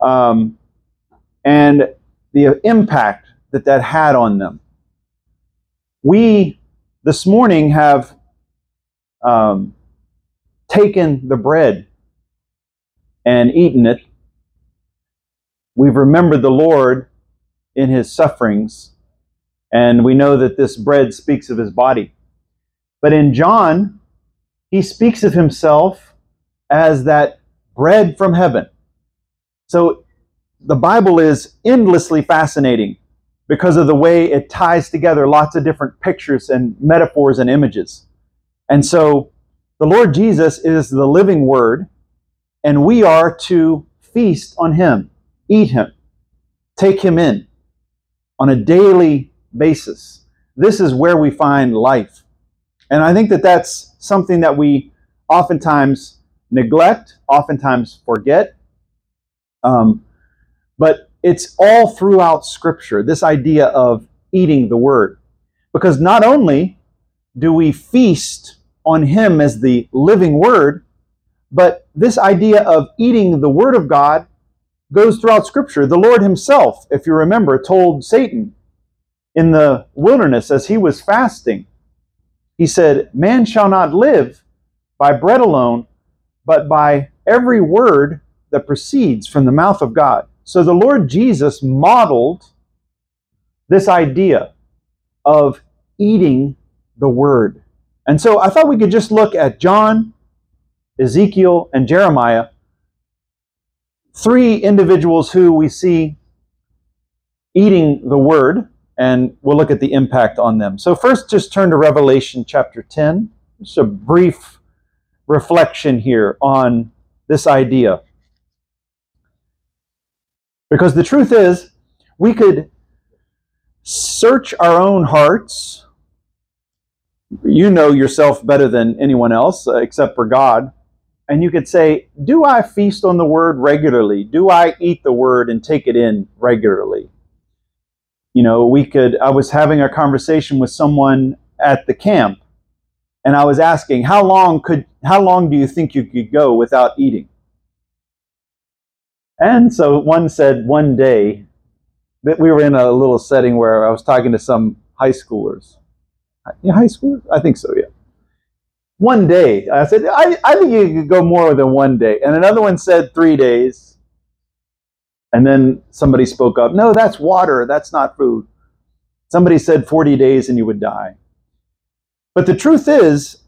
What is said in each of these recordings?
um, and the impact that that had on them. We this morning have um, taken the bread and eaten it. We've remembered the Lord in his sufferings, and we know that this bread speaks of his body. But in John, he speaks of himself as that bread from heaven. So the Bible is endlessly fascinating because of the way it ties together lots of different pictures and metaphors and images. And so the Lord Jesus is the living word, and we are to feast on him, eat him, take him in on a daily basis. This is where we find life. And I think that that's something that we oftentimes neglect, oftentimes forget. Um, but it's all throughout Scripture, this idea of eating the Word. Because not only do we feast on Him as the living Word, but this idea of eating the Word of God goes throughout Scripture. The Lord Himself, if you remember, told Satan in the wilderness as he was fasting, He said, Man shall not live by bread alone, but by every word that proceeds from the mouth of God. So the Lord Jesus modeled this idea of eating the word. And so I thought we could just look at John, Ezekiel, and Jeremiah, three individuals who we see eating the word, and we'll look at the impact on them. So, first, just turn to Revelation chapter 10. Just a brief reflection here on this idea. Because the truth is, we could search our own hearts. You know yourself better than anyone else, uh, except for God. And you could say, Do I feast on the word regularly? Do I eat the word and take it in regularly? You know, we could, I was having a conversation with someone at the camp, and I was asking, How long could, how long do you think you could go without eating? And so one said one day that we were in a little setting where I was talking to some high schoolers. Yeah, high schoolers? I think so, yeah. One day. I said, I, I think you could go more than one day. And another one said three days. And then somebody spoke up, no, that's water, that's not food. Somebody said 40 days and you would die. But the truth is,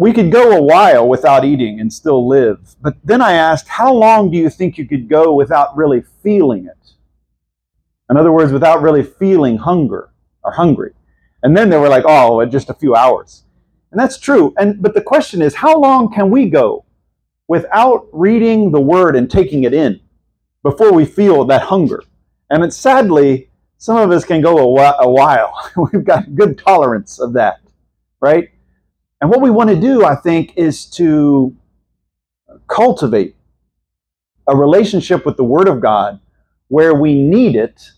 we could go a while without eating and still live. But then I asked, how long do you think you could go without really feeling it? In other words, without really feeling hunger or hungry. And then they were like, oh, just a few hours. And that's true. And but the question is, how long can we go without reading the word and taking it in before we feel that hunger? And it's sadly, some of us can go a while. We've got good tolerance of that, right? And what we want to do, I think, is to cultivate a relationship with the Word of God where we need it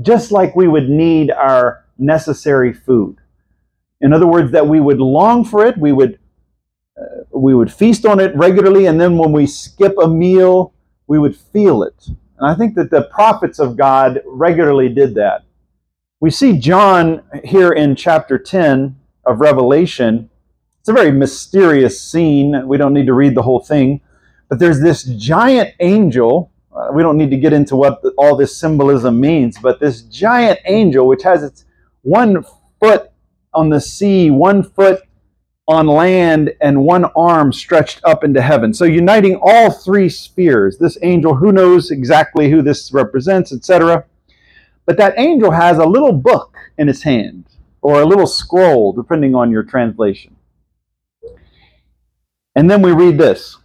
just like we would need our necessary food. In other words, that we would long for it, we would uh, we would feast on it regularly, and then when we skip a meal, we would feel it. And I think that the prophets of God regularly did that. We see John here in chapter 10 of Revelation it's a very mysterious scene. We don't need to read the whole thing. But there's this giant angel. Uh, we don't need to get into what the, all this symbolism means, but this giant angel, which has its one foot on the sea, one foot on land, and one arm stretched up into heaven. So uniting all three spheres. This angel, who knows exactly who this represents, etc. But that angel has a little book in his hand, or a little scroll, depending on your translation. And then we read this,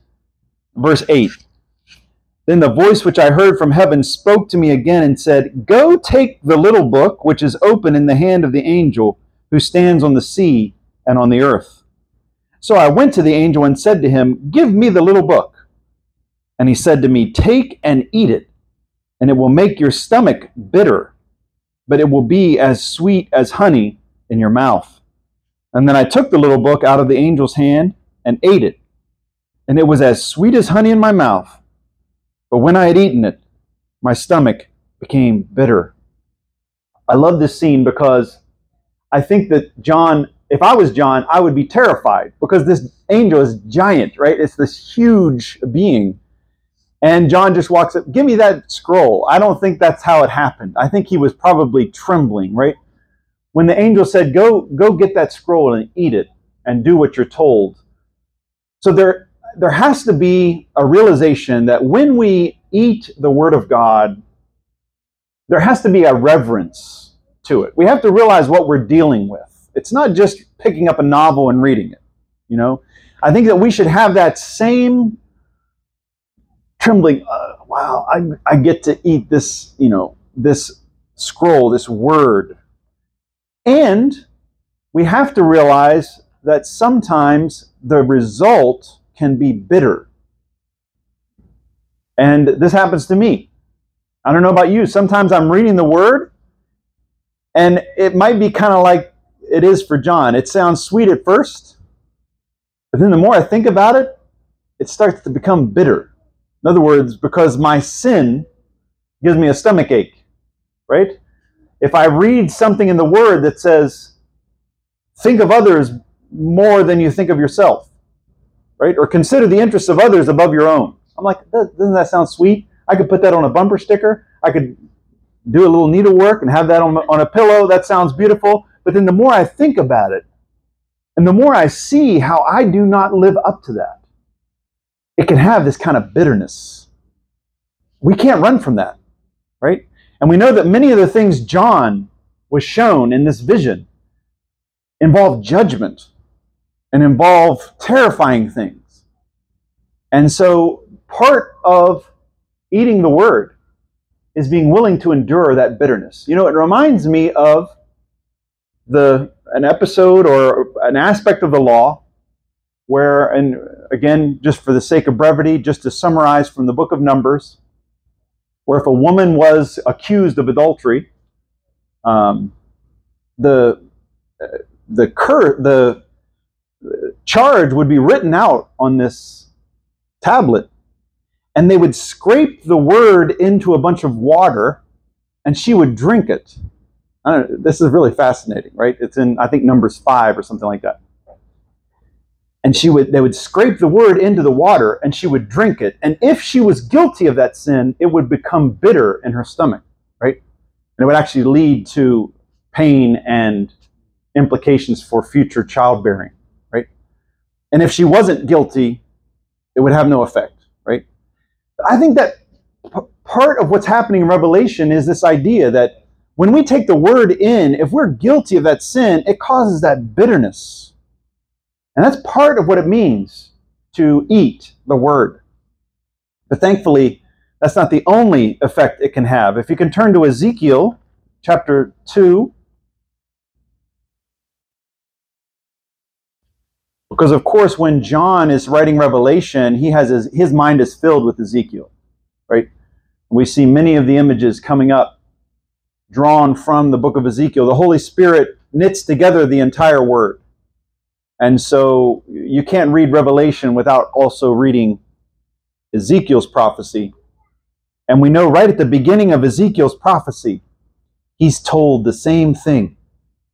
verse 8. Then the voice which I heard from heaven spoke to me again and said, Go take the little book which is open in the hand of the angel who stands on the sea and on the earth. So I went to the angel and said to him, Give me the little book. And he said to me, Take and eat it, and it will make your stomach bitter, but it will be as sweet as honey in your mouth. And then I took the little book out of the angel's hand and ate it. And it was as sweet as honey in my mouth. But when I had eaten it, my stomach became bitter. I love this scene because I think that John, if I was John, I would be terrified because this angel is giant, right? It's this huge being. And John just walks up, give me that scroll. I don't think that's how it happened. I think he was probably trembling, right? When the angel said, go, go get that scroll and eat it and do what you're told. So there, there has to be a realization that when we eat the Word of God, there has to be a reverence to it. We have to realize what we're dealing with. It's not just picking up a novel and reading it. You know, I think that we should have that same trembling. Uh, wow, I, I get to eat this. You know, this scroll, this word, and we have to realize that sometimes the result can be bitter. And this happens to me. I don't know about you. Sometimes I'm reading the word, and it might be kind of like it is for John. It sounds sweet at first, but then the more I think about it, it starts to become bitter. In other words, because my sin gives me a stomach ache, right? If I read something in the Word that says, think of others more than you think of yourself, right? Or consider the interests of others above your own. I'm like, doesn't that sound sweet? I could put that on a bumper sticker. I could do a little needlework and have that on, on a pillow. That sounds beautiful. But then the more I think about it, and the more I see how I do not live up to that, it can have this kind of bitterness. We can't run from that, right? And we know that many of the things John was shown in this vision involve judgment and involve terrifying things. And so part of eating the word is being willing to endure that bitterness. You know, it reminds me of the an episode or an aspect of the law where and again just for the sake of brevity just to summarize from the book of numbers where if a woman was accused of adultery um, the the cur- the charge would be written out on this tablet, and they would scrape the word into a bunch of water, and she would drink it. this is really fascinating, right? It's in I think Numbers five or something like that. And she would they would scrape the word into the water, and she would drink it. And if she was guilty of that sin, it would become bitter in her stomach, right? And it would actually lead to pain and implications for future childbearing? And if she wasn't guilty, it would have no effect, right? I think that p- part of what's happening in Revelation is this idea that when we take the word in, if we're guilty of that sin, it causes that bitterness. And that's part of what it means to eat the word. But thankfully, that's not the only effect it can have. If you can turn to Ezekiel chapter 2, Because, of course, when John is writing Revelation, he has his, his mind is filled with Ezekiel, right? We see many of the images coming up drawn from the book of Ezekiel. The Holy Spirit knits together the entire word. And so you can't read Revelation without also reading Ezekiel's prophecy. And we know right at the beginning of Ezekiel's prophecy, he's told the same thing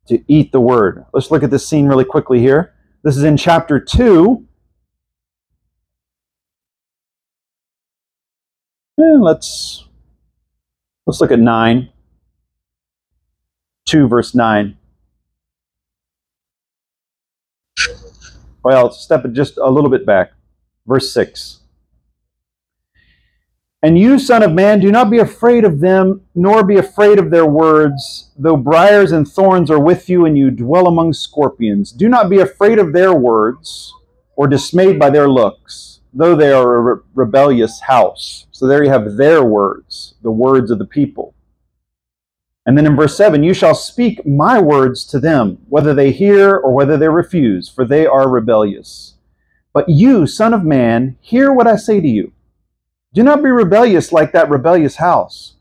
to eat the word. Let's look at this scene really quickly here. This is in chapter 2. And let's let's look at 9. 2 verse 9. Well, step just a little bit back. Verse 6. And you, Son of Man, do not be afraid of them, nor be afraid of their words, though briars and thorns are with you, and you dwell among scorpions. Do not be afraid of their words, or dismayed by their looks, though they are a re- rebellious house. So there you have their words, the words of the people. And then in verse 7, you shall speak my words to them, whether they hear or whether they refuse, for they are rebellious. But you, Son of Man, hear what I say to you. Do not be rebellious like that rebellious house.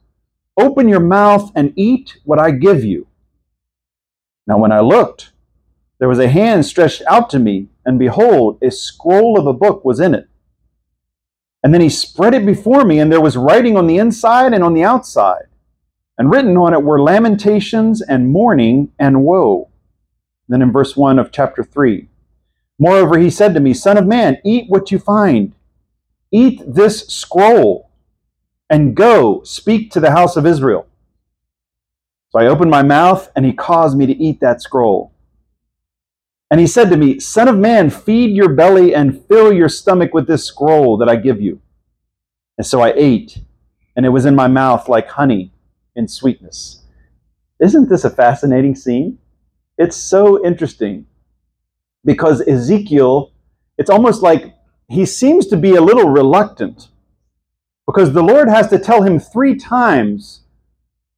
Open your mouth and eat what I give you. Now, when I looked, there was a hand stretched out to me, and behold, a scroll of a book was in it. And then he spread it before me, and there was writing on the inside and on the outside. And written on it were lamentations and mourning and woe. Then in verse 1 of chapter 3, Moreover, he said to me, Son of man, eat what you find. Eat this scroll, and go speak to the house of Israel. So I opened my mouth, and he caused me to eat that scroll. And he said to me, Son of man, feed your belly and fill your stomach with this scroll that I give you. And so I ate, and it was in my mouth like honey in sweetness. Isn't this a fascinating scene? It's so interesting because Ezekiel, it's almost like he seems to be a little reluctant because the Lord has to tell him three times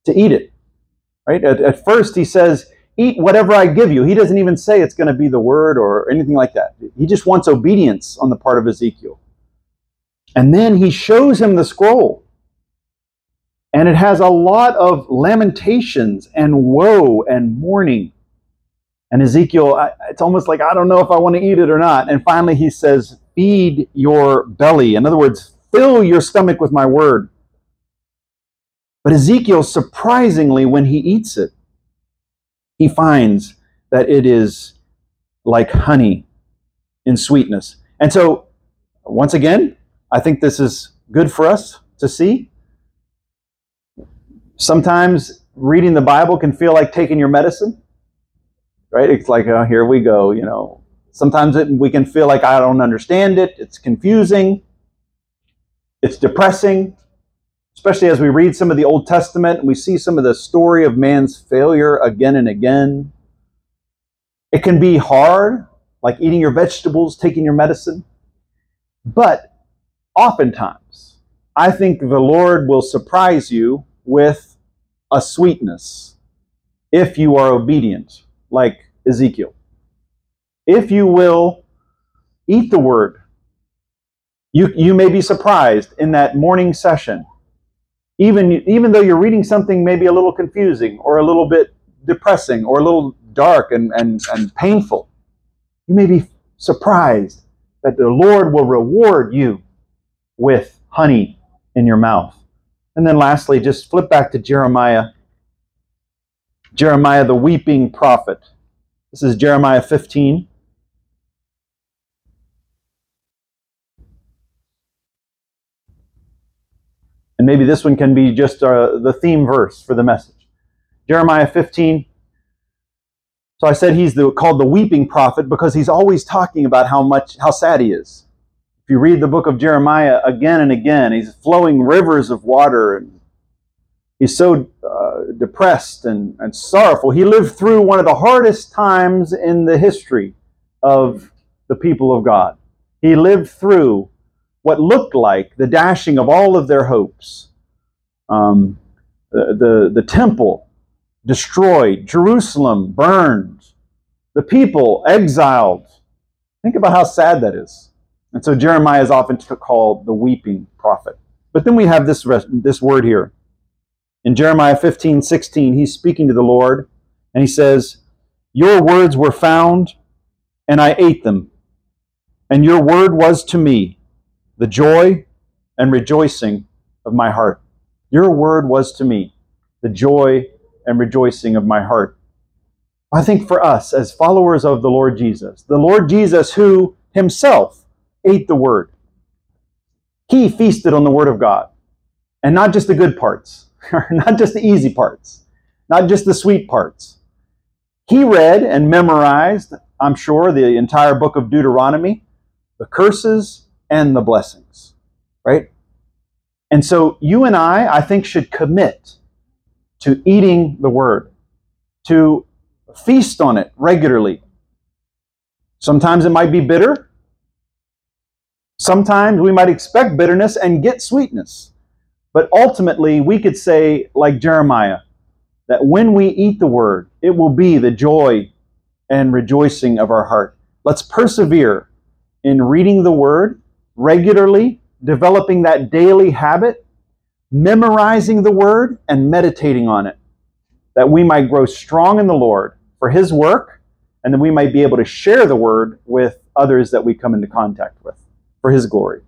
to eat it. Right? At, at first, he says, Eat whatever I give you. He doesn't even say it's going to be the word or anything like that. He just wants obedience on the part of Ezekiel. And then he shows him the scroll. And it has a lot of lamentations and woe and mourning. And Ezekiel, it's almost like, I don't know if I want to eat it or not. And finally, he says, Feed your belly. In other words, fill your stomach with my word. But Ezekiel, surprisingly, when he eats it, he finds that it is like honey in sweetness. And so, once again, I think this is good for us to see. Sometimes reading the Bible can feel like taking your medicine right? It's like, oh, here we go, you know. Sometimes it, we can feel like I don't understand it. It's confusing. It's depressing, especially as we read some of the Old Testament and we see some of the story of man's failure again and again. It can be hard, like eating your vegetables, taking your medicine. But oftentimes, I think the Lord will surprise you with a sweetness if you are obedient like Ezekiel. If you will eat the word, you, you may be surprised in that morning session. Even, even though you're reading something maybe a little confusing or a little bit depressing or a little dark and, and, and painful, you may be surprised that the Lord will reward you with honey in your mouth. And then lastly, just flip back to Jeremiah Jeremiah the weeping prophet. This is Jeremiah 15. Maybe this one can be just uh, the theme verse for the message. Jeremiah 15. So I said he's the, called the weeping prophet because he's always talking about how much how sad he is. If you read the book of Jeremiah again and again, he's flowing rivers of water and he's so uh, depressed and, and sorrowful. He lived through one of the hardest times in the history of the people of God. He lived through what looked like the dashing of all of their hopes. Um, the, the, the temple destroyed, Jerusalem burned, the people exiled. Think about how sad that is. And so Jeremiah is often called the weeping prophet. But then we have this, this word here in Jeremiah 15, 16, he's speaking to the Lord, and he says, Your words were found, and I ate them. And your word was to me the joy and rejoicing of my heart. Your word was to me the joy and rejoicing of my heart. I think for us, as followers of the Lord Jesus, the Lord Jesus who himself ate the word, he feasted on the word of God, and not just the good parts not just the easy parts, not just the sweet parts. He read and memorized, I'm sure, the entire book of Deuteronomy, the curses and the blessings, right? And so you and I, I think, should commit to eating the word, to feast on it regularly. Sometimes it might be bitter. Sometimes we might expect bitterness and get sweetness. But ultimately, we could say, like Jeremiah, that when we eat the word, it will be the joy and rejoicing of our heart. Let's persevere in reading the word regularly, developing that daily habit, memorizing the word, and meditating on it, that we might grow strong in the Lord for his work, and that we might be able to share the word with others that we come into contact with for his glory.